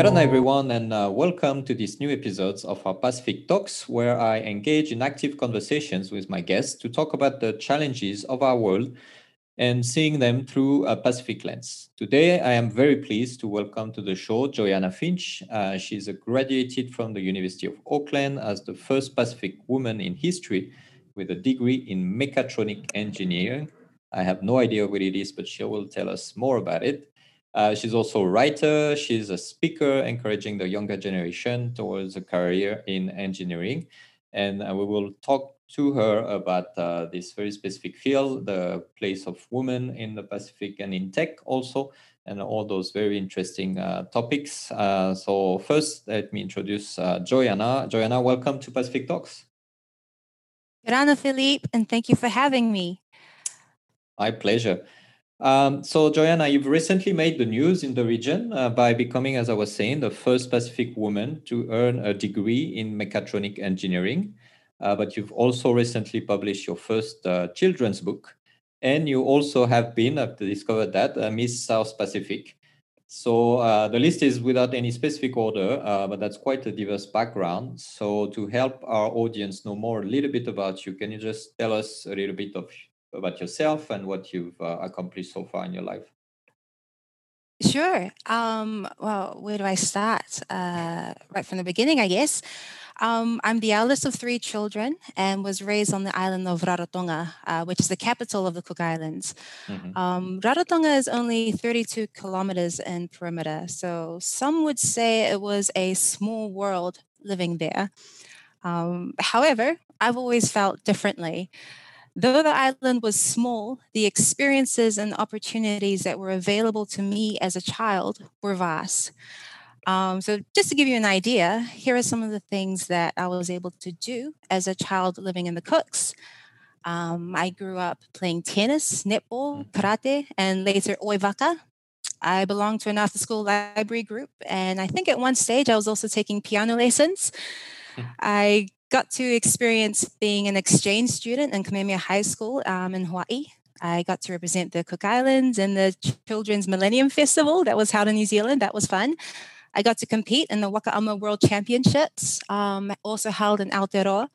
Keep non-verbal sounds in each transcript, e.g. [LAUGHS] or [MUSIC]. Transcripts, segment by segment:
Yarana everyone and uh, welcome to these new episodes of our Pacific Talks where I engage in active conversations with my guests to talk about the challenges of our world and seeing them through a Pacific lens. Today, I am very pleased to welcome to the show Joyanna Finch. Uh, she's a graduated from the University of Auckland as the first Pacific woman in history with a degree in mechatronic engineering. I have no idea what it is, but she will tell us more about it. Uh, she's also a writer. She's a speaker, encouraging the younger generation towards a career in engineering. And uh, we will talk to her about uh, this very specific field, the place of women in the Pacific and in tech also, and all those very interesting uh, topics. Uh, so first, let me introduce uh, Joyanna. Joyanna, welcome to Pacific Talks. Grana Philippe, and thank you for having me. My pleasure. Um, so, Joyanna, you've recently made the news in the region uh, by becoming, as I was saying, the first Pacific woman to earn a degree in mechatronic engineering. Uh, but you've also recently published your first uh, children's book. And you also have been, I've discovered that, uh, Miss South Pacific. So uh, the list is without any specific order, uh, but that's quite a diverse background. So to help our audience know more a little bit about you, can you just tell us a little bit of about yourself and what you've uh, accomplished so far in your life? Sure. Um, well, where do I start? Uh, right from the beginning, I guess. Um, I'm the eldest of three children and was raised on the island of Rarotonga, uh, which is the capital of the Cook Islands. Mm-hmm. Um, Rarotonga is only 32 kilometers in perimeter, so some would say it was a small world living there. Um, however, I've always felt differently. Though the island was small, the experiences and opportunities that were available to me as a child were vast. Um, so, just to give you an idea, here are some of the things that I was able to do as a child living in the Cooks. Um, I grew up playing tennis, netball, karate, and later oiwaka. I belonged to an after school library group, and I think at one stage I was also taking piano lessons. Hmm. I got to experience being an exchange student in Kamehameha High School um, in Hawaii. I got to represent the Cook Islands in the Children's Millennium Festival that was held in New Zealand. That was fun. I got to compete in the Waka Ama World Championships, um, also held in Aotearoa.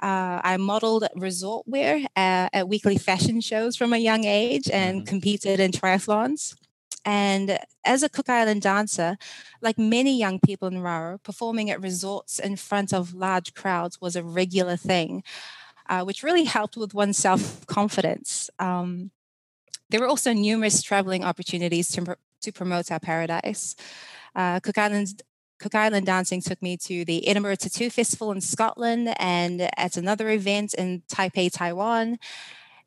Uh, I modeled resort wear at, at, weekly fashion shows from a young age and mm-hmm. competed in triathlons. And as a Cook Island dancer, like many young people in Raro, performing at resorts in front of large crowds was a regular thing, uh, which really helped with one's self confidence. Um, there were also numerous traveling opportunities to, to promote our paradise. Uh, Cook Island Cook Island dancing took me to the Edinburgh Tattoo Festival in Scotland and at another event in Taipei, Taiwan.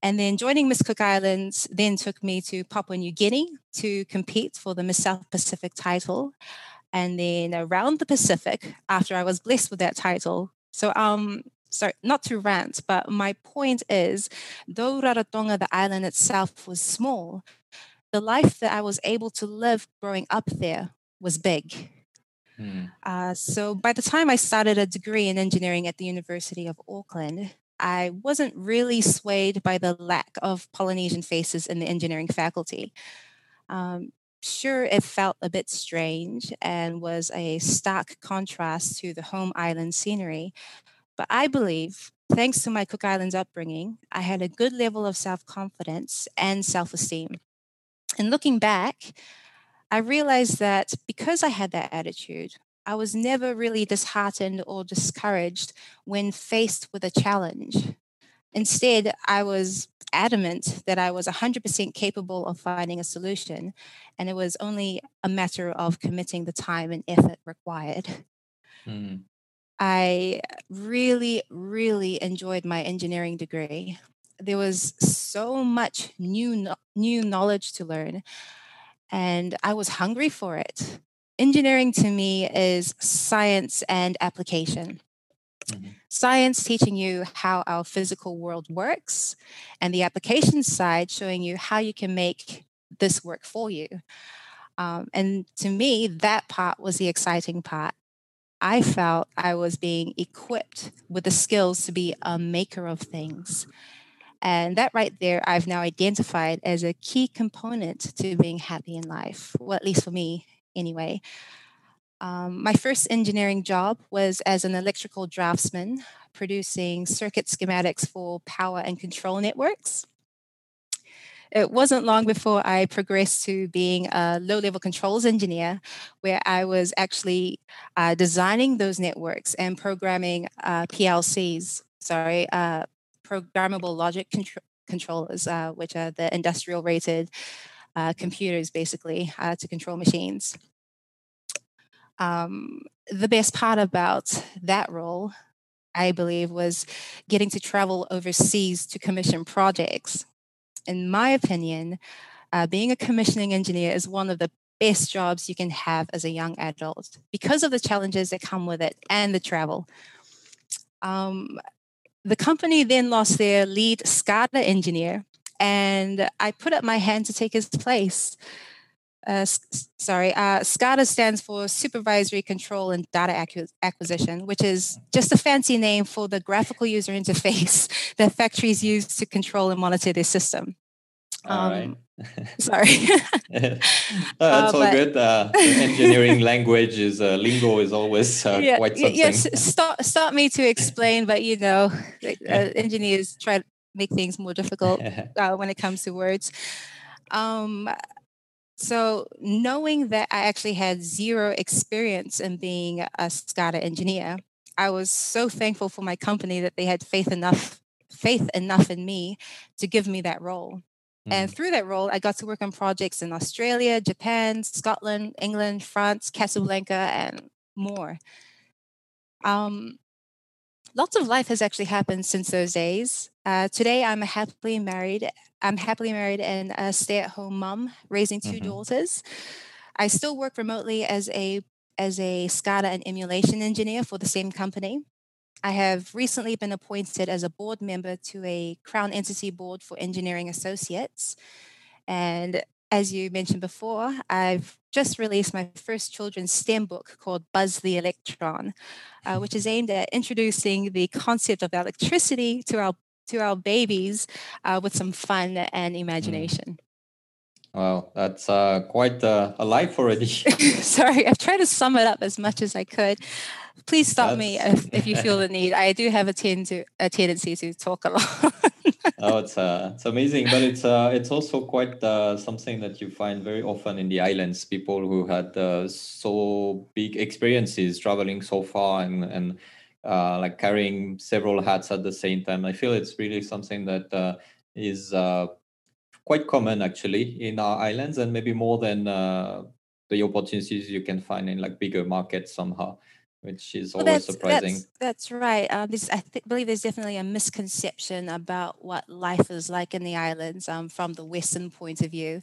And then joining Miss Cook Islands then took me to Papua New Guinea to compete for the Miss South Pacific title. And then around the Pacific, after I was blessed with that title. So, um, sorry, not to rant, but my point is, though Rarotonga, the island itself, was small, the life that I was able to live growing up there was big. Hmm. Uh, so by the time I started a degree in engineering at the University of Auckland, I wasn't really swayed by the lack of Polynesian faces in the engineering faculty. Um, sure, it felt a bit strange and was a stark contrast to the home island scenery, but I believe, thanks to my Cook Islands upbringing, I had a good level of self confidence and self esteem. And looking back, I realized that because I had that attitude, I was never really disheartened or discouraged when faced with a challenge. Instead, I was adamant that I was 100% capable of finding a solution, and it was only a matter of committing the time and effort required. Mm. I really, really enjoyed my engineering degree. There was so much new, new knowledge to learn, and I was hungry for it engineering to me is science and application. Mm-hmm. Science teaching you how our physical world works, and the application side showing you how you can make this work for you. Um, and to me, that part was the exciting part. I felt I was being equipped with the skills to be a maker of things. And that right there, I've now identified as a key component to being happy in life, well, at least for me anyway. Um, my first engineering job was as an electrical draftsman, producing circuit schematics for power and control networks. It wasn't long before I progressed to being a low level controls engineer, where I was actually uh, designing those networks and programming uh, PLCs, sorry, uh, programmable logic contr- controllers, uh, which are the industrial rated uh, computers basically uh, to control machines. Um, the best part about that role, I believe, was getting to travel overseas to commission projects. In my opinion, uh, being a commissioning engineer is one of the best jobs you can have as a young adult because of the challenges that come with it and the travel. Um, the company then lost their lead SCADA engineer, and I put up my hand to take his place. Uh, sorry, uh, SCADA stands for Supervisory Control and Data Acquisition, which is just a fancy name for the graphical user interface [LAUGHS] that factories use to control and monitor their system. All right. Um, sorry. no, [LAUGHS] [LAUGHS] that's uh, all good. Uh, engineering language is uh, lingo is always uh, yeah, quite something. Yes, stop stop me to explain, but you know, uh, engineers try to make things more difficult [LAUGHS] uh, when it comes to words. Um, so knowing that I actually had zero experience in being a SCADA engineer, I was so thankful for my company that they had faith enough faith enough in me to give me that role. And mm-hmm. through that role, I got to work on projects in Australia, Japan, Scotland, England, France, Casablanca, and more. Um, lots of life has actually happened since those days. Uh, today, I'm happily married. I'm happily married and a stay-at-home mom, raising 2 mm-hmm. daughters. I still work remotely as a as a SCADA and emulation engineer for the same company. I have recently been appointed as a board member to a Crown Entity Board for Engineering Associates. And as you mentioned before, I've just released my first children's STEM book called Buzz the Electron, uh, which is aimed at introducing the concept of electricity to our to our babies uh, with some fun and mm. imagination. Wow, that's uh, quite uh, a life already. [LAUGHS] Sorry, I've tried to sum it up as much as I could. Please stop that's... me if, if you feel the [LAUGHS] need. I do have a, tend to, a tendency to talk a lot. [LAUGHS] oh, it's uh, it's amazing, but it's uh, it's also quite uh, something that you find very often in the islands. People who had uh, so big experiences traveling so far and and uh, like carrying several hats at the same time. I feel it's really something that uh, is uh, quite common actually in our islands and maybe more than uh, the opportunities you can find in like bigger markets somehow which is well, always that's, surprising. that's, that's right. Um, this, i th- believe there's definitely a misconception about what life is like in the islands um, from the western point of view.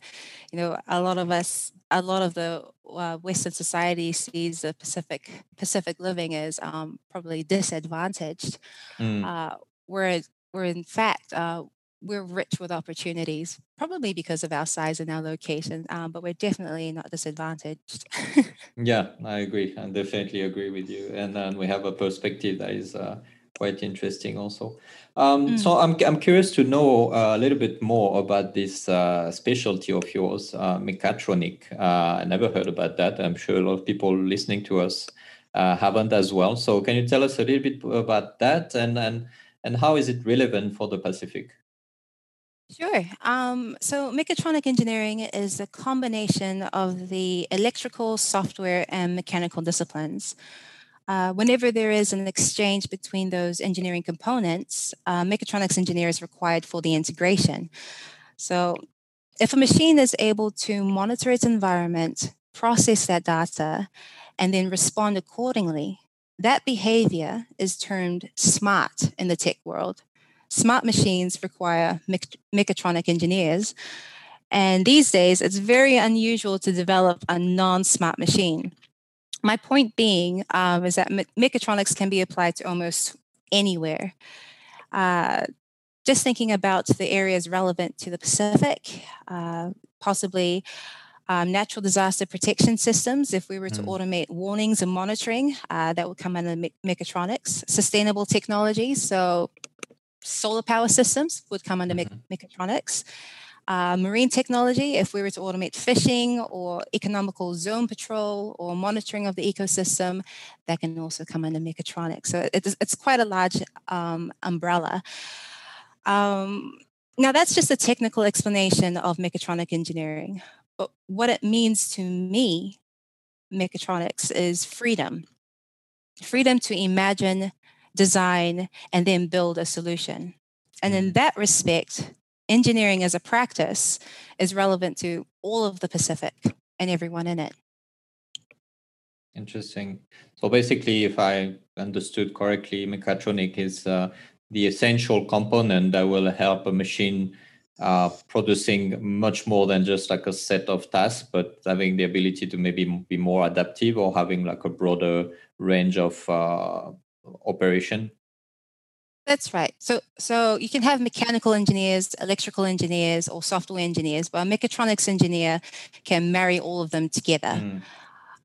You know a lot of us a lot of the uh, western society sees the pacific pacific living as um, probably disadvantaged. Mm. uh, whereas where in fact uh, we're rich with opportunities, probably because of our size and our location, um, but we're definitely not disadvantaged. [LAUGHS] yeah, I agree. I definitely agree with you. And then we have a perspective that is uh, quite interesting also. Um, mm. So I'm, I'm curious to know a little bit more about this uh, specialty of yours, uh, mechatronic. Uh, I never heard about that. I'm sure a lot of people listening to us uh, haven't as well. So can you tell us a little bit about that and, and, and how is it relevant for the Pacific? Sure. Um, so mechatronic engineering is a combination of the electrical, software, and mechanical disciplines. Uh, whenever there is an exchange between those engineering components, uh, mechatronics engineer is required for the integration. So if a machine is able to monitor its environment, process that data, and then respond accordingly, that behavior is termed smart in the tech world smart machines require mechatronic engineers. And these days, it's very unusual to develop a non smart machine. My point being um, is that me- mechatronics can be applied to almost anywhere. Uh, just thinking about the areas relevant to the Pacific, uh, possibly um, natural disaster protection systems, if we were to mm. automate warnings and monitoring, uh, that would come under me- mechatronics, sustainable technology, so solar power systems would come under mm-hmm. mechatronics. Uh, marine technology, if we were to automate fishing or economical zone patrol or monitoring of the ecosystem, that can also come under mechatronics. So it's, it's quite a large um, umbrella. Um, now, that's just a technical explanation of mechatronic engineering. But what it means to me, mechatronics, is freedom freedom to imagine, design, and then build a solution. And in mm. that respect, engineering as a practice is relevant to all of the Pacific and everyone in it. Interesting. So basically, if I understood correctly, mechatronic is uh, the essential component that will help a machine uh, producing much more than just like a set of tasks, but having the ability to maybe be more adaptive or having like a broader range of uh, operation. That's right. So, so you can have mechanical engineers, electrical engineers, or software engineers, but a mechatronics engineer can marry all of them together. Mm.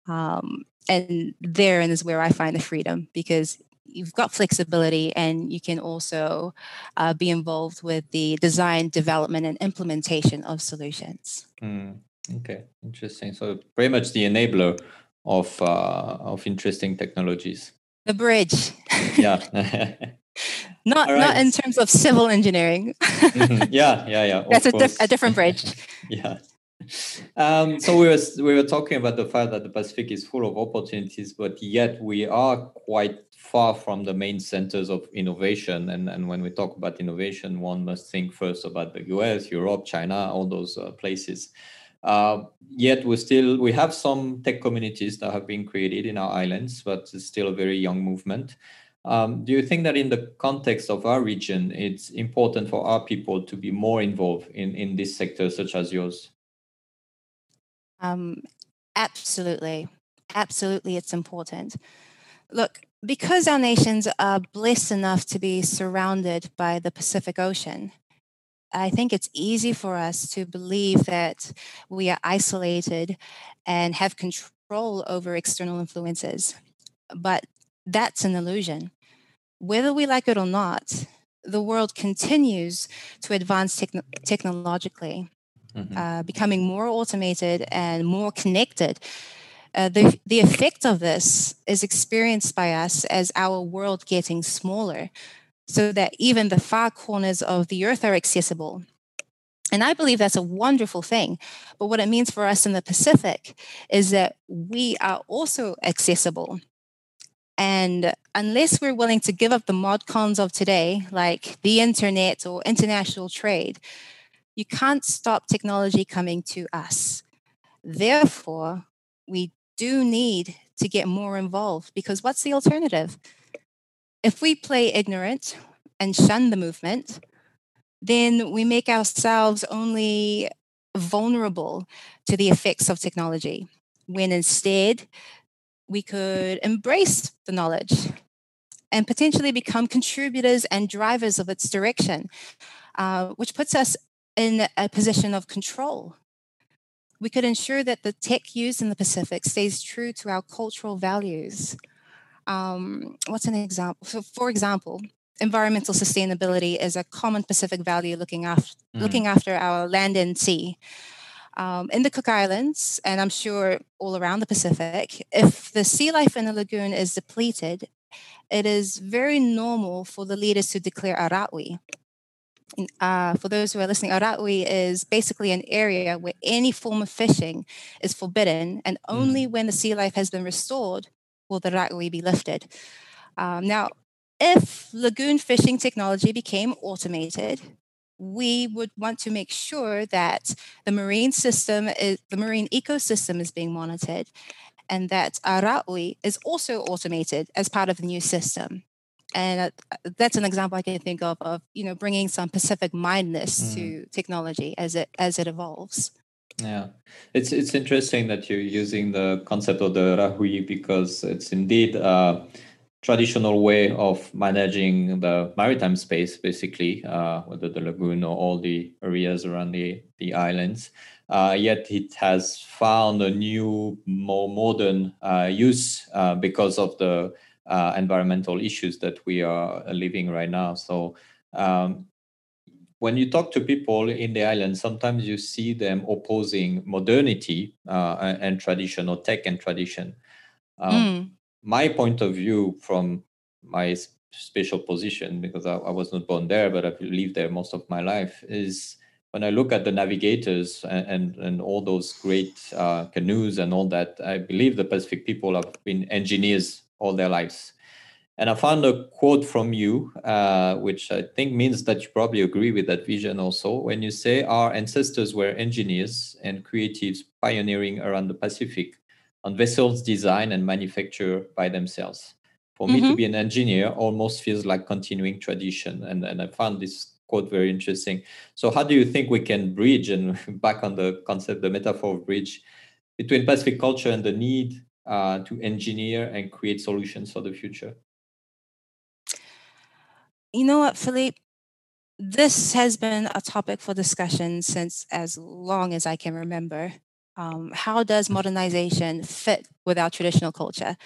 Um, and therein is where I find the freedom because you've got flexibility and you can also uh, be involved with the design, development, and implementation of solutions. Mm. Okay, interesting. So, pretty much the enabler of uh, of interesting technologies. The bridge. yeah. [LAUGHS] not right. not in terms of civil engineering. [LAUGHS] mm-hmm. Yeah, yeah, yeah. That's a, dif- a different bridge. [LAUGHS] yeah. Um, so we were we were talking about the fact that the Pacific is full of opportunities, but yet we are quite far from the main centers of innovation. And and when we talk about innovation, one must think first about the U.S., Europe, China, all those uh, places. Uh, yet we still we have some tech communities that have been created in our islands, but it's still a very young movement. Um, do you think that in the context of our region, it's important for our people to be more involved in, in this sector, such as yours? Um, absolutely. Absolutely, it's important. Look, because our nations are blessed enough to be surrounded by the Pacific Ocean, I think it's easy for us to believe that we are isolated and have control over external influences. But that's an illusion. Whether we like it or not, the world continues to advance techn- technologically, mm-hmm. uh, becoming more automated and more connected. Uh, the, the effect of this is experienced by us as our world getting smaller, so that even the far corners of the earth are accessible. And I believe that's a wonderful thing. But what it means for us in the Pacific is that we are also accessible. And unless we're willing to give up the mod cons of today, like the internet or international trade, you can't stop technology coming to us. Therefore, we do need to get more involved because what's the alternative? If we play ignorant and shun the movement, then we make ourselves only vulnerable to the effects of technology, when instead we could embrace the knowledge and potentially become contributors and drivers of its direction, uh, which puts us in a position of control. We could ensure that the tech used in the Pacific stays true to our cultural values um, what's an example? So, for example, environmental sustainability is a common Pacific value looking after mm. looking after our land and sea. Um, in the Cook Islands, and I'm sure all around the Pacific, if the sea life in a lagoon is depleted, it is very normal for the leaders to declare arawi. Uh, for those who are listening, arawi is basically an area where any form of fishing is forbidden, and only mm. when the sea life has been restored will the ra'ui be lifted? Um, now, if lagoon fishing technology became automated, we would want to make sure that the marine system is the marine ecosystem is being monitored and that Arawi is also automated as part of the new system. And uh, that's an example I can think of of you know bringing some Pacific mindedness mm. to technology as it as it evolves. Yeah, it's it's interesting that you're using the concept of the rahui because it's indeed a traditional way of managing the maritime space, basically, uh, whether the lagoon or all the areas around the the islands. Uh, yet it has found a new, more modern uh, use uh, because of the uh, environmental issues that we are living right now. So. Um, when you talk to people in the island, sometimes you see them opposing modernity uh, and tradition or tech and tradition. Um, mm. My point of view from my special position, because I, I, was not born there, but I've lived there most of my life, is when I look at the navigators and, and, and all those great uh, canoes and all that, I believe the Pacific people have been engineers all their lives. And I found a quote from you, uh, which I think means that you probably agree with that vision also, when you say our ancestors were engineers and creatives pioneering around the Pacific on vessels designed and manufactured by themselves. For mm-hmm. me to mm-hmm. be an engineer almost feels like continuing tradition. And, and I found this quote very interesting. So, how do you think we can bridge and [LAUGHS] back on the concept, the metaphor of bridge between Pacific culture and the need uh, to engineer and create solutions for the future? You know what, Philippe? This has been a topic for discussion since as long as I can remember. Um, how does modernization fit with our traditional culture?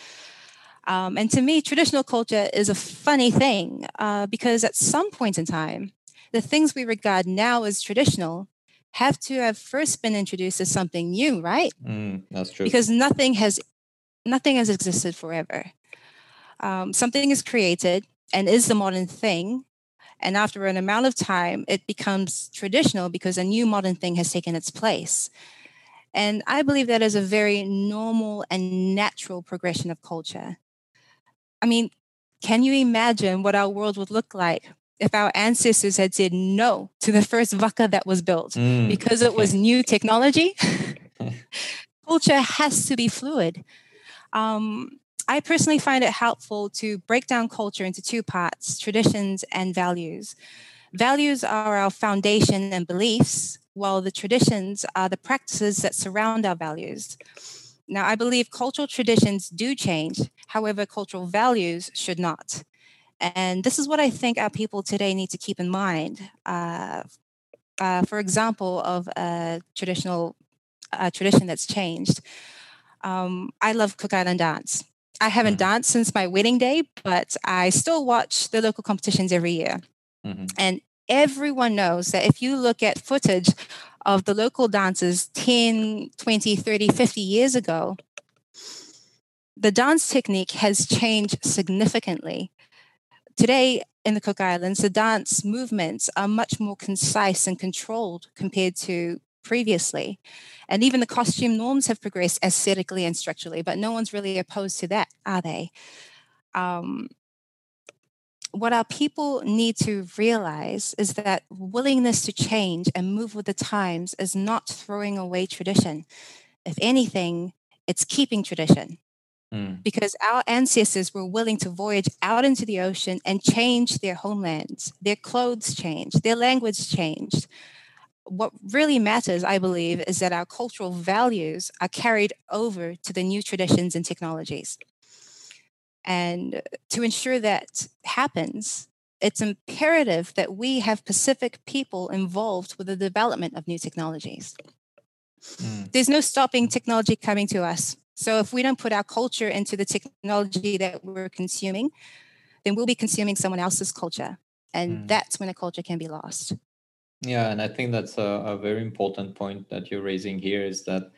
Um, and to me, traditional culture is a funny thing uh, because at some point in time, the things we regard now as traditional have to have first been introduced as something new, right? Mm, that's true. Because nothing has nothing has existed forever. Um, something is created, and is the modern thing. And after an amount of time, it becomes traditional because a new modern thing has taken its place. And I believe that is a very normal and natural progression of culture. I mean, can you imagine what our world would look like if our ancestors had said no to the first vaka that was built mm. because it was [LAUGHS] new technology? [LAUGHS] culture has to be fluid. Um, I personally find it helpful to break down culture into two parts traditions and values. Values are our foundation and beliefs, while the traditions are the practices that surround our values. Now, I believe cultural traditions do change, however, cultural values should not. And this is what I think our people today need to keep in mind. Uh, uh, for example, of a traditional a tradition that's changed. Um, I love Cook Island dance. I haven't mm-hmm. danced since my wedding day, but I still watch the local competitions every year. Mm-hmm. And everyone knows that if you look at footage of the local dancers 10, 20, 30, 50 years ago, the dance technique has changed significantly. Today in the Cook Islands, the dance movements are much more concise and controlled compared to previously. And even the costume norms have progressed aesthetically and structurally, but no one's really opposed to that, are they? Um, what our people need to realize is that willingness to change and move with the times is not throwing away tradition. If anything, it's keeping tradition. Mm. Because our ancestors were willing to voyage out into the ocean and change their homelands. Their clothes changed, their language changed what really matters, I believe, is that our cultural values are carried over to the new traditions and technologies. And to ensure that happens, it's imperative that we have Pacific people involved with the development of new technologies. Mm. There's no stopping technology coming to us. So if we don't put our culture into the technology that we're consuming, then we'll be consuming someone else's culture. And mm. that's when a culture can be lost. Yeah, and I think that's a, a, very important point that you're raising here is that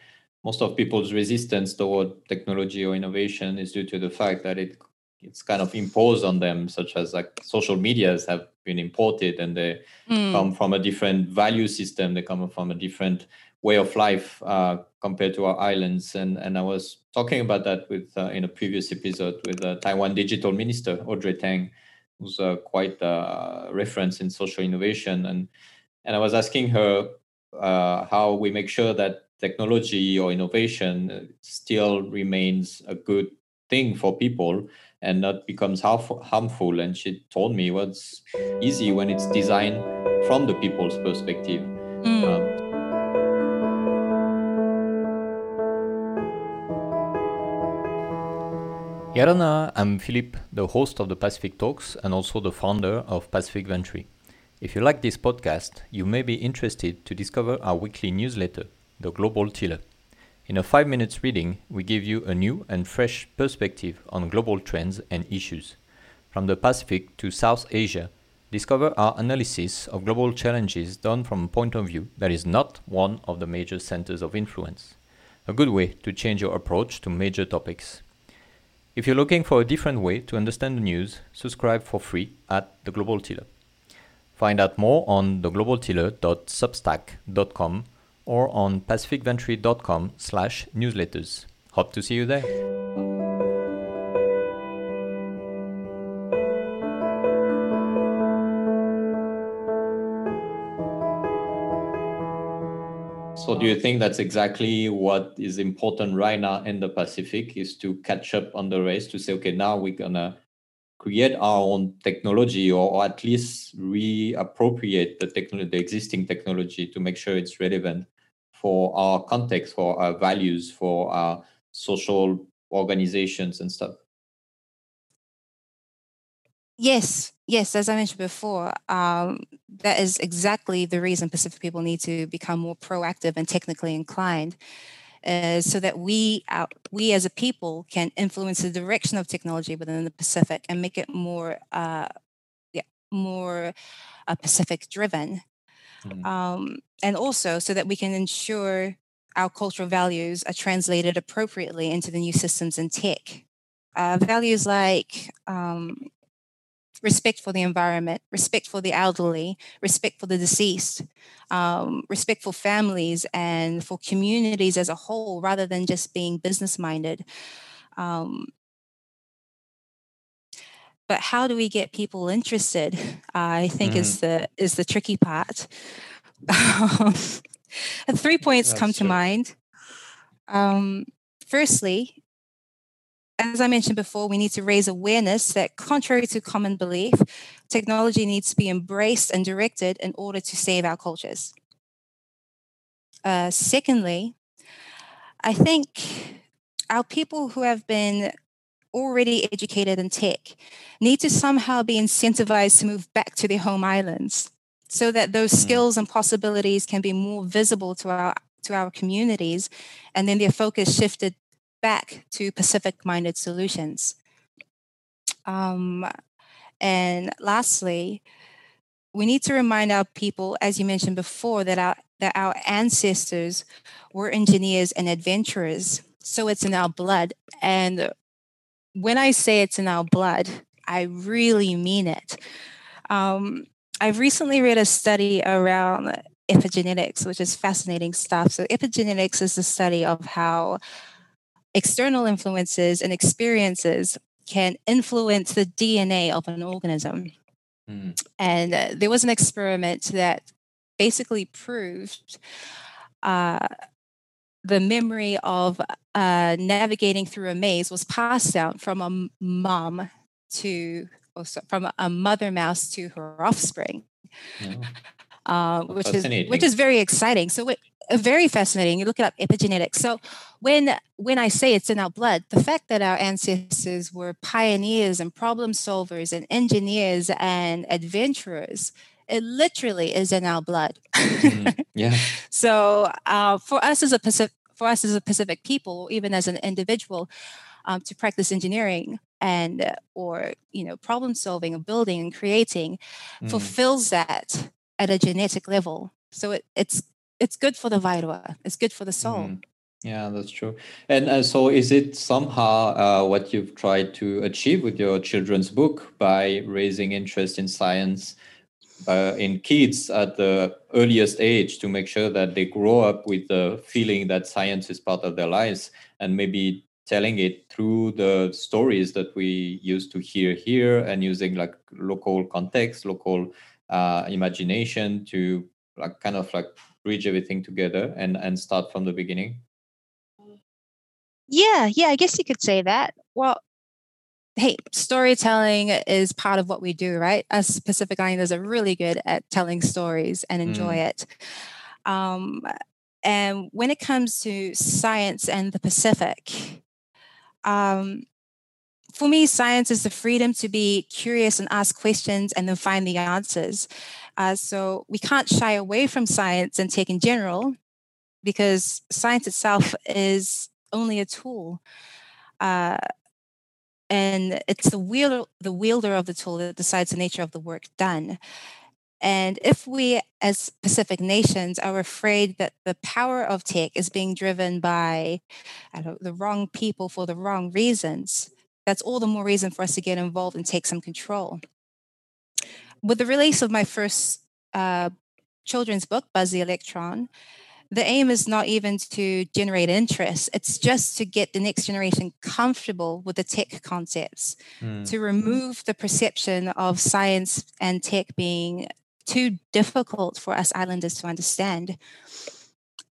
most of people's resistance toward technology or innovation is due to the fact that it it's kind of imposed on them, such as like social medias have been imported and they mm. come from a different value system, they come from a different way of life uh, compared to our islands. And and I was talking about that with uh, in a previous episode with uh, Taiwan Digital Minister Audrey Tang, who's uh, quite a reference in social innovation and and I was asking her uh, how we make sure that technology or innovation still remains a good thing for people and not becomes harmful. And she told me what's easy when it's designed from the people's perspective. Mm. Um, Yarana, I'm Philippe, the host of the Pacific Talks and also the founder of Pacific Venturi. If you like this podcast, you may be interested to discover our weekly newsletter, The Global Tiller. In a 5 minutes reading, we give you a new and fresh perspective on global trends and issues. From the Pacific to South Asia, discover our analysis of global challenges done from a point of view that is not one of the major centers of influence. A good way to change your approach to major topics. If you're looking for a different way to understand the news, subscribe for free at The Global Tiller. Find out more on theglobaltiller.substack.com or on pacificventuri.com slash newsletters. Hope to see you there. So do you think that's exactly what is important right now in the Pacific is to catch up on the race to say, okay, now we're gonna create our own technology or, or at least reappropriate the technology, the existing technology to make sure it's relevant for our context, for our values, for our social organizations and stuff. Yes, yes. As I mentioned before, um, that is exactly the reason Pacific people need to become more proactive and technically inclined, uh, so that we, uh, we as a people, can influence the direction of technology within the Pacific and make it more, uh, yeah, more uh, Pacific driven, mm-hmm. um, and also so that we can ensure our cultural values are translated appropriately into the new systems and tech. Uh, values like um, respect for the environment, respect for the elderly, respect for the deceased, um, respect for families and for communities as a whole, rather than just being business minded. Um, but how do we get people interested? I think mm. is the is the tricky part. [LAUGHS] three points That's come true. to mind. Um, firstly, as I mentioned before, we need to raise awareness that, contrary to common belief, technology needs to be embraced and directed in order to save our cultures. Uh, secondly, I think our people who have been already educated in tech need to somehow be incentivized to move back to their home islands so that those mm. skills and possibilities can be more visible to our to our communities and then their focus shifted back to Pacific minded solutions. Um, and lastly, we need to remind our people, as you mentioned before, that our that our ancestors were engineers and adventurers. So it's in our blood. And when I say it's in our blood, I really mean it. Um, I've recently read a study around epigenetics, which is fascinating stuff. So, epigenetics is the study of how external influences and experiences can influence the DNA of an organism. Mm. And uh, there was an experiment that basically proved uh, the memory of uh, navigating through a maze was passed down from a mom to, oh, from a mother mouse to her offspring. Yeah. Uh, which is which is very exciting. So it, very fascinating. You look it up, epigenetics. So when when I say it's in our blood, the fact that our ancestors were pioneers and problem solvers and engineers and adventurers, it literally is in our blood. mm, [LAUGHS] yeah. So uh, for us as a Pacific, for us as a Pacific people, even as an individual, um, to practice engineering and uh, or you know problem solving, or building and creating, mm. fulfills that at a genetic level. So it, it's it's good for the vaerua. It's good for the soul. Mm. Yeah, that's true. And uh, so, is it somehow uh, what you've tried to achieve with your children's book by raising interest in science uh, in kids at the earliest age to make sure that they grow up with the feeling that science is part of their lives and maybe telling it through the stories that we used to hear here and using like local context, local uh, imagination to like kind of like bridge everything together and and start from the beginning yeah yeah i guess you could say that well hey storytelling is part of what we do right us pacific islanders are really good at telling stories and enjoy mm. it um, and when it comes to science and the pacific um, for me, science is the freedom to be curious and ask questions and then find the answers. Uh, so we can't shy away from science and take in general because science itself is only a tool. Uh, and it's the wielder, the wielder of the tool that decides the nature of the work done. And if we, as Pacific nations, are afraid that the power of tech is being driven by the wrong people for the wrong reasons, that's all the more reason for us to get involved and take some control. With the release of my first uh, children's book, Buzz the Electron, the aim is not even to generate interest, it's just to get the next generation comfortable with the tech concepts, mm. to remove the perception of science and tech being too difficult for us islanders to understand.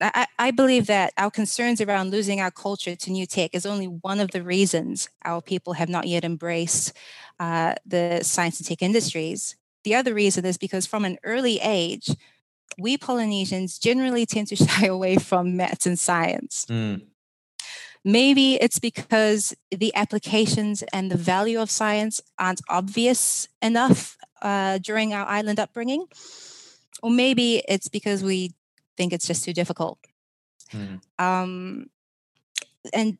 I, I, believe that our concerns around losing our culture to new tech is only one of the reasons our people have not yet embraced uh, the science and tech industries. The other reason is because from an early age, we Polynesians generally tend to [LAUGHS] shy away from maths and science. Mm. Maybe it's because the applications and the value of science aren't obvious enough uh, during our island upbringing. Or maybe it's because we think it's just too difficult. Mm. Um, and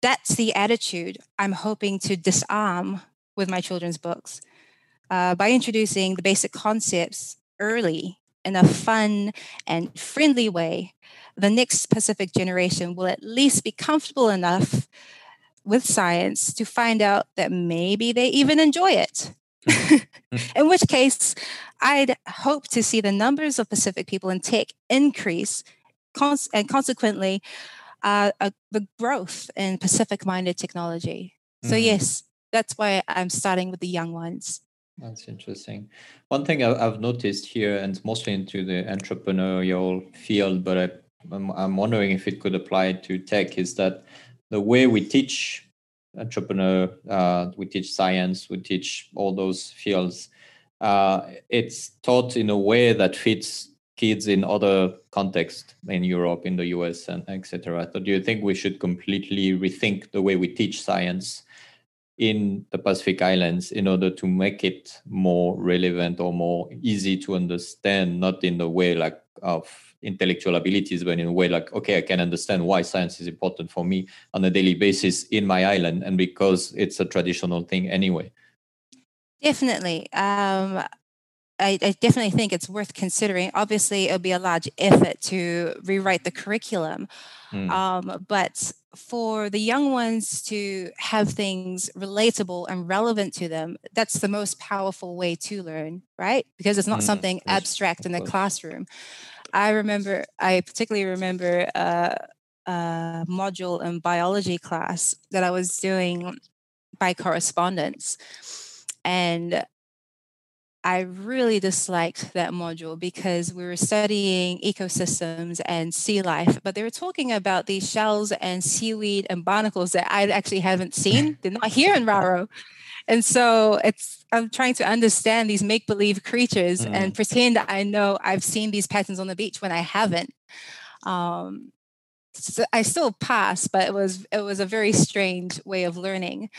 that's the attitude I'm hoping to disarm with my children's books uh, by introducing the basic concepts early in a fun and friendly way, the next Pacific generation will at least be comfortable enough with science to find out that maybe they even enjoy it. [LAUGHS] in which case, I'd hope to see the numbers of Pacific people in tech increase, cons- and consequently, uh, uh, the growth in Pacific minded technology. So, mm-hmm. yes, that's why I'm starting with the young ones. That's interesting. One thing I've noticed here, and mostly into the entrepreneurial field, but I'm wondering if it could apply to tech, is that the way we teach entrepreneur, uh, we teach science, we teach all those fields. Uh, it's taught in a way that fits kids in other contexts in Europe, in the US, and etc. So, do you think we should completely rethink the way we teach science in the Pacific Islands in order to make it more relevant or more easy to understand, not in the way like of intellectual abilities, but in a way like, okay, I can understand why science is important for me on a daily basis in my island and because it's a traditional thing anyway. Definitely. Um, I, I, definitely think it's worth considering. Obviously, it'll be a large effort to rewrite the curriculum. Mm. Um, but for the young ones to have things relatable and relevant to them, that's the most powerful way to learn, right? Because it's not mm, something abstract in the classroom. I remember, I particularly remember uh, a module in biology class that I was doing by correspondence. And I really disliked that module because we were studying ecosystems and sea life, but they were talking about these shells and seaweed and barnacles that I actually haven't seen. [LAUGHS] They're not here in Raro. And so it's I'm trying to understand these make-believe creatures mm. and pretend I know I've seen these patterns on the beach when I haven't. Um, so I still pass, but it was it was a very strange way of learning.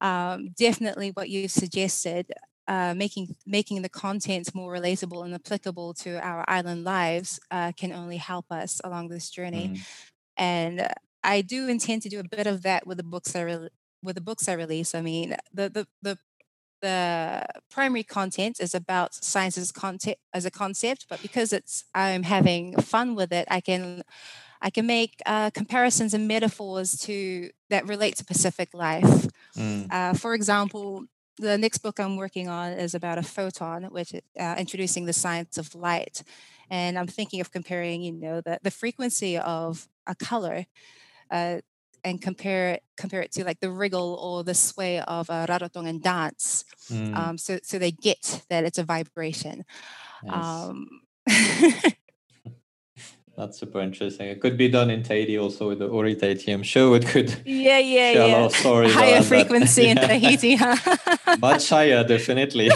Um, definitely what you suggested uh, making making the content more relatable and applicable to our island lives uh, can only help us along this journey. Mm. And I do intend to do a bit of that with the books I re- with the books I release. I mean, the the the the primary content is about science as concept as a concept, but because it's I'm having fun with it, I can I can make uh, comparisons and metaphors to that relate to Pacific life. Mm. Uh, for example, the next book I'm working on is about a photon, which uh, introducing the science of light, and I'm thinking of comparing, you know, the the frequency of a color. Uh, and compare compare it to like the wriggle or the sway of a rarotongan dance, mm. um, so so they get that it's a vibration. Um, [LAUGHS] That's super interesting. It could be done in Tahiti also with the Ori Tahiti. I'm sure it could. [LAUGHS] Yeah, yeah, yeah. A lot of stories [LAUGHS] higher frequency in [LAUGHS] Tahiti, huh? Much higher, definitely.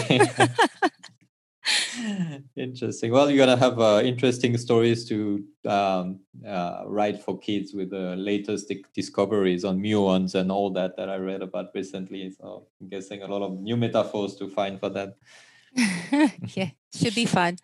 interesting. Well, you're gonna have uh, interesting stories to um, uh, write for kids with the latest discoveries on muons and all that that I read about recently. So I'm guessing a lot of new metaphors to find for that. yeah, should be fun.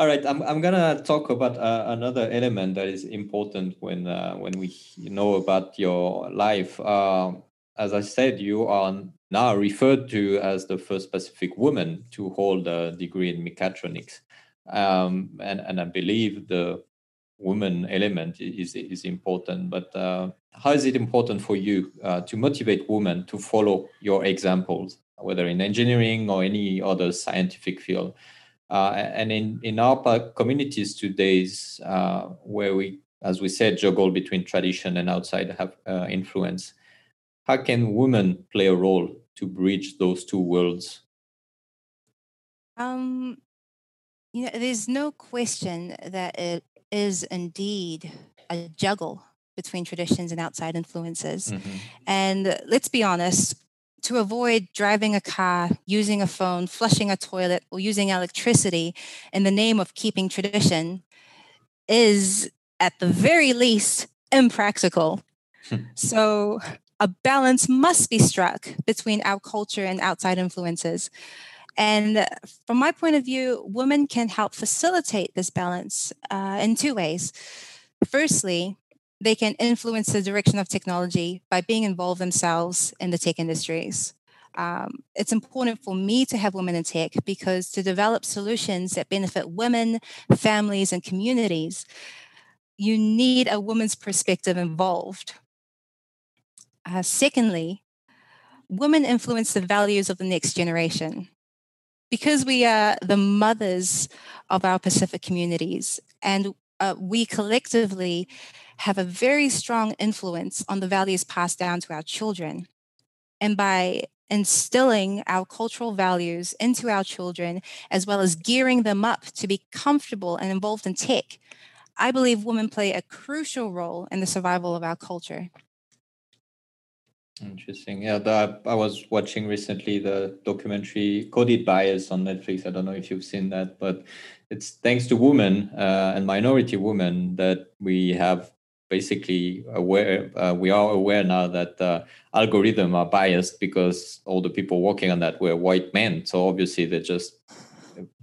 All right, I'm I'm gonna talk about uh, another element that is important when uh, when we know about your life. Uh, as I said, you are now referred to as the first Pacific woman to hold a degree in mechatronics. Um, and, and I believe the woman element is, is important. But uh, how is it important for you uh, to motivate women to follow your examples, whether in engineering or any other scientific field? Uh, and in, in our communities today, uh, where we, as we said, juggle between tradition and outside have uh, influence, how can women play a role to bridge those two worlds? Um, you know, there's no question that it is indeed a juggle between traditions and outside influences. Mm-hmm. And let's be honest, to avoid driving a car, using a phone, flushing a toilet, or using electricity in the name of keeping tradition is, at the very least, impractical. so, a balance must be struck between our culture and outside influences. And from my point of view, women can help facilitate this balance uh, in two ways. Firstly, they can influence the direction of technology by being involved themselves in the tech industries. Um, it's important for me to have women in tech because to develop solutions that benefit women, families, and communities, you need a woman's perspective involved. Uh, secondly, women influence the values of the next generation. Because we are the mothers of our Pacific communities and uh, we collectively have a very strong influence on the values passed down to our children. And by instilling our cultural values into our children, as well as gearing them up to be comfortable and involved in tech, I believe women play a crucial role in the survival of our culture. Interesting. Yeah, the, I was watching recently the documentary Coded Bias on Netflix. I don't know if you've seen that, but it's thanks to women uh, and minority women that we have basically aware. Uh, we are aware now that uh, algorithms are biased because all the people working on that were white men. So obviously they just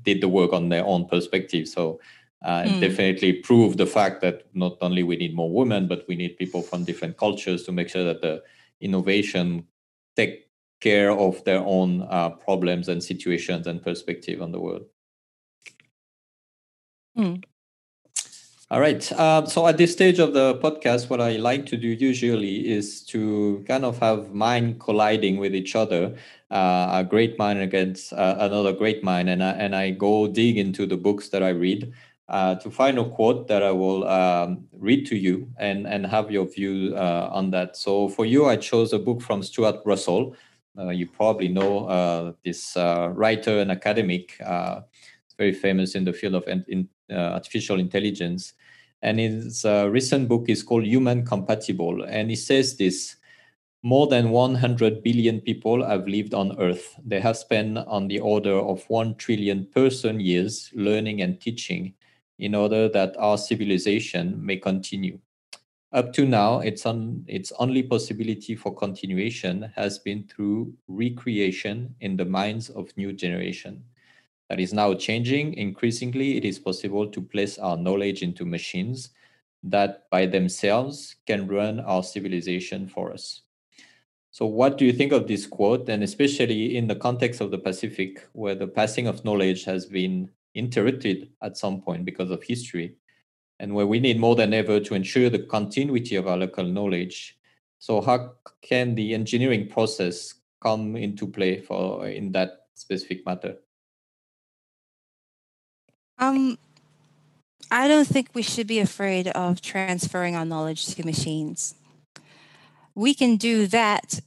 did the work on their own perspective. So uh, mm. definitely prove the fact that not only we need more women, but we need people from different cultures to make sure that the innovation take care of their own uh, problems and situations and perspective on the world. Mm. All right. Uh, so at this stage of the podcast, what I like to do usually is to kind of have mind colliding with each other, uh, a great mind against uh, another great mind, and I, and I go dig into the books that I read uh, to find a quote that I will um, read to you and, and have your view uh, on that. So for you, I chose a book from Stuart Russell. Uh, you probably know this writer and academic, very famous in the field of in, in, artificial intelligence. And his uh, recent book is called Human Compatible. And he says this more than 100 billion people have lived on Earth. They have spent on the order of 1 trillion person years learning and teaching in order that our civilization may continue. Up to now, its, on, its only possibility for continuation has been through recreation in the minds of new generation. That is now changing. Increasingly, it is possible to place our knowledge into machines that by themselves can run our civilization for us. So, what do you think of this quote, and especially in the context of the Pacific, where the passing of knowledge has been interrupted at some point because of history, and where we need more than ever to ensure the continuity of our local knowledge. So, how can the engineering process come into play for in that specific matter? Um, I don't think we should be afraid of transferring our knowledge to machines. We can do that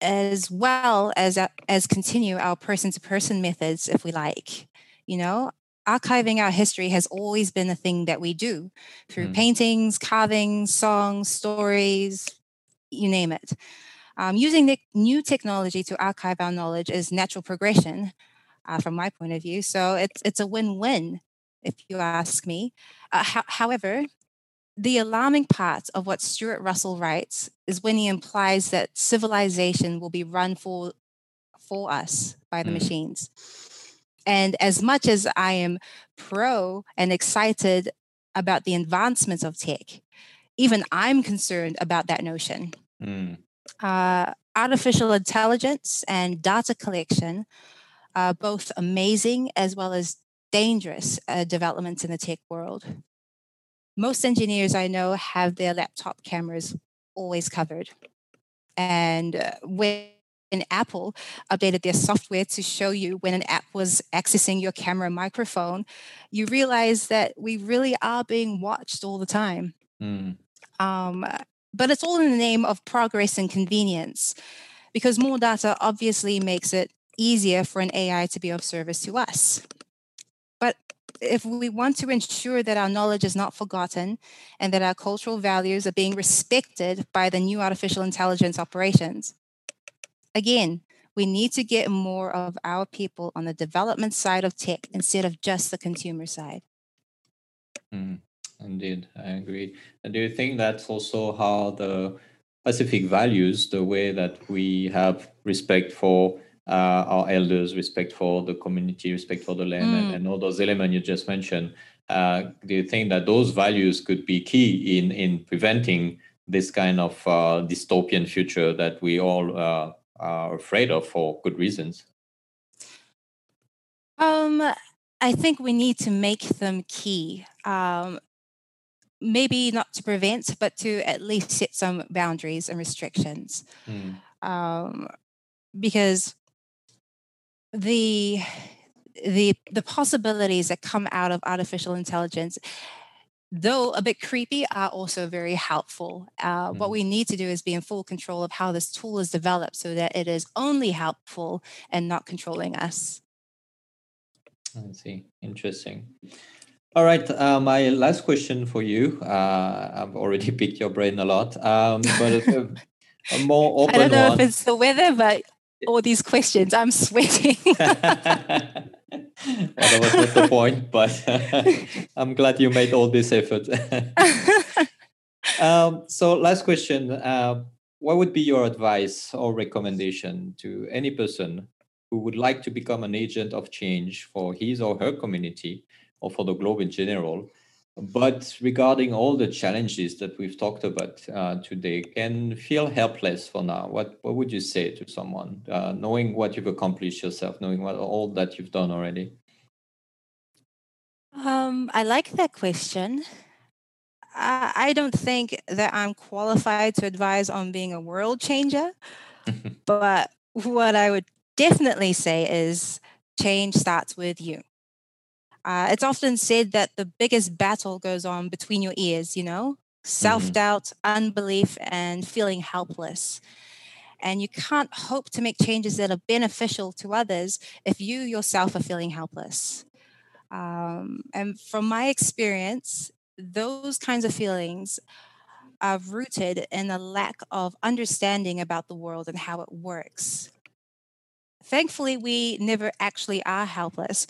as well as as continue our person to person methods if we like. You know, archiving our history has always been a thing that we do through mm. paintings, carvings, songs, stories, you name it. Um, using the new technology to archive our knowledge is natural progression uh, from my point of view. So it's, it's a win win, if you ask me. Uh, ho- however, the alarming part of what Stuart Russell writes is when he implies that civilization will be run for, for us by the mm. machines. And as much as I am pro and excited about the advancements of tech, even I'm concerned about that notion. Mm. Uh, artificial intelligence and data collection are both amazing as well as dangerous uh, developments in the tech world. Most engineers I know have their laptop cameras always covered. And uh, when Apple updated their software to show you when an app was accessing your camera microphone, you realize that we really are being watched all the time. Mm. Um, but it's all in the name of progress and convenience because more data obviously makes it easier for an AI to be of service to us. But if we want to ensure that our knowledge is not forgotten and that our cultural values are being respected by the new artificial intelligence operations, again, we need to get more of our people on the development side of tech instead of just the consumer side. Mm, indeed, I agree. And do you think that's also how the Pacific values, the way that we have respect for uh, our elders, respect for the community, respect for the land, mm. and, and, all those elements you just mentioned. Uh, do you think that those values could be key in in preventing this kind of uh, dystopian future that we all uh, are afraid of for good reasons? Um, I think we need to make them key. Um, maybe not to prevent, but to at least set some boundaries and restrictions. Mm. Um, because the the the possibilities that come out of artificial intelligence though a bit creepy are also very helpful. Uh, mm. what we need to do is be in full control of how this tool is developed so that it is only helpful and not controlling us. I see. Interesting. All right uh, my last question for you. Uh, i've already [LAUGHS] picked your brain a lot um, but a, a more open [LAUGHS] i don't know one. if it's the weather but all these questions. I'm sweating. [LAUGHS] that was not the point, but [LAUGHS] I'm glad you made all this effort. [LAUGHS] um, so, last question uh, What would be your advice or recommendation to any person who would like to become an agent of change for his or her community or for the globe in general? But regarding all the challenges that we've talked about uh, today can feel helpless for now. What what would you say to someone uh, knowing what you've accomplished yourself knowing what all that you've done already? Um, i like that question. I, I don't think that i'm qualified to advise on being a world changer [LAUGHS] but what i would definitely say is change starts with you uh, it's often said that the biggest battle goes on between your ears, you know, self doubt, mm-hmm. unbelief, and feeling helpless. And you can't hope to make changes that are beneficial to others if you yourself are feeling helpless. Um, and from my experience, those kinds of feelings are rooted in a lack of understanding about the world and how it works. Thankfully, we never actually are helpless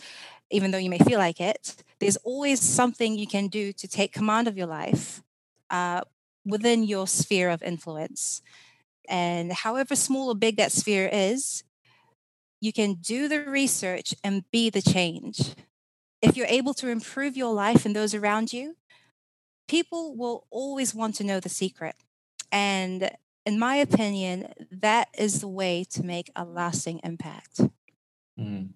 even though you may feel like it, there's always something you can do to take command of your life uh, within your sphere of influence. And however small or big that sphere is, you can do the research and be the change. If you're able to improve your life and those around you, people will always want to know the secret. And in my opinion, that is the way to make a lasting impact. Mm.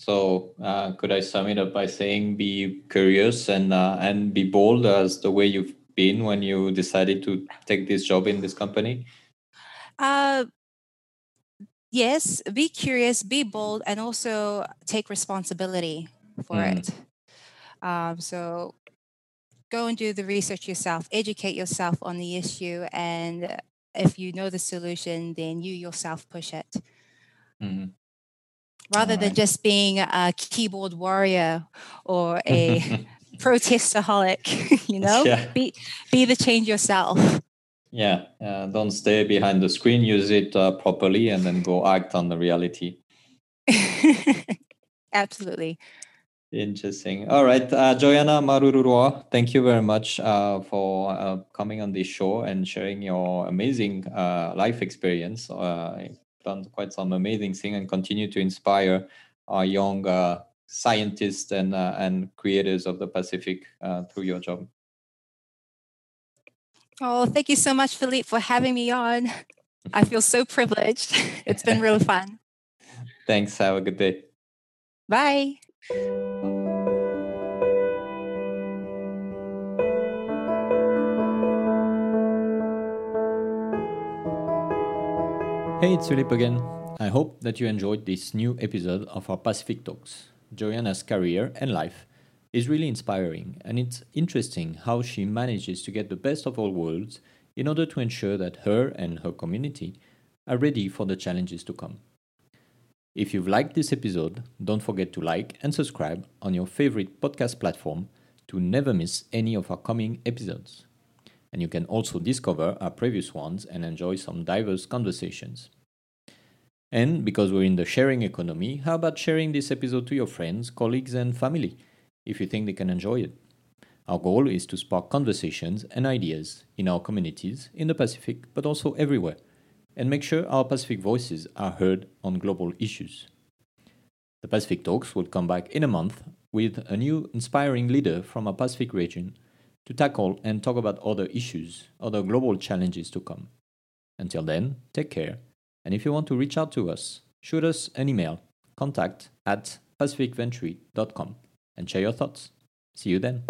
So uh, could I sum it up by saying be curious and uh, and be bold as the way you've been when you decided to take this job in this company? Uh, yes, be curious, be bold, and also take responsibility for mm. it. Um, so go and do the research yourself, educate yourself on the issue, and if you know the solution, then you yourself push it. Mm-hmm rather right. than just being a keyboard warrior or a [LAUGHS] protestaholic [LAUGHS] you know? Yeah. be be the change yourself. Yeah uh, don't stay behind the screen. Use it uh, properly and then go act on the reality. [LAUGHS] Absolutely. Interesting. All right uh, joyana marururua thank you very much uh, for uh, coming on this show and sharing your amazing uh, life experience uh, done quite some amazing thing and continue to inspire our young uh, scientists and uh, and creators of the Pacific uh, through your job. Oh, thank you so much, Philippe, for having me on. I feel so privileged. It's been [LAUGHS] real fun. Thanks. Have a good day. Bye. Hey, it's Philip again. I hope that you enjoyed this new episode of our Pacific Talks. Joanna's career and life is really inspiring, and it's interesting how she manages to get the best of all worlds in order to ensure that her and her community are ready for the challenges to come. If you've liked this episode, don't forget to like and subscribe on your favorite podcast platform to never miss any of our coming episodes and you can also discover our previous ones and enjoy some diverse conversations. And because we're in the sharing economy, how about sharing this episode to your friends, colleagues, and family if you think they can enjoy it? Our goal is to spark conversations and ideas in our communities in the Pacific, but also everywhere, and make sure our Pacific voices are heard on global issues. The Pacific Talks will come back in a month with a new inspiring leader from our Pacific region to tackle and talk about other issues, other global challenges to come. Until then, take care. And if you want to reach out to us, shoot us an email contact at pacificventure.com and share your thoughts. See you then.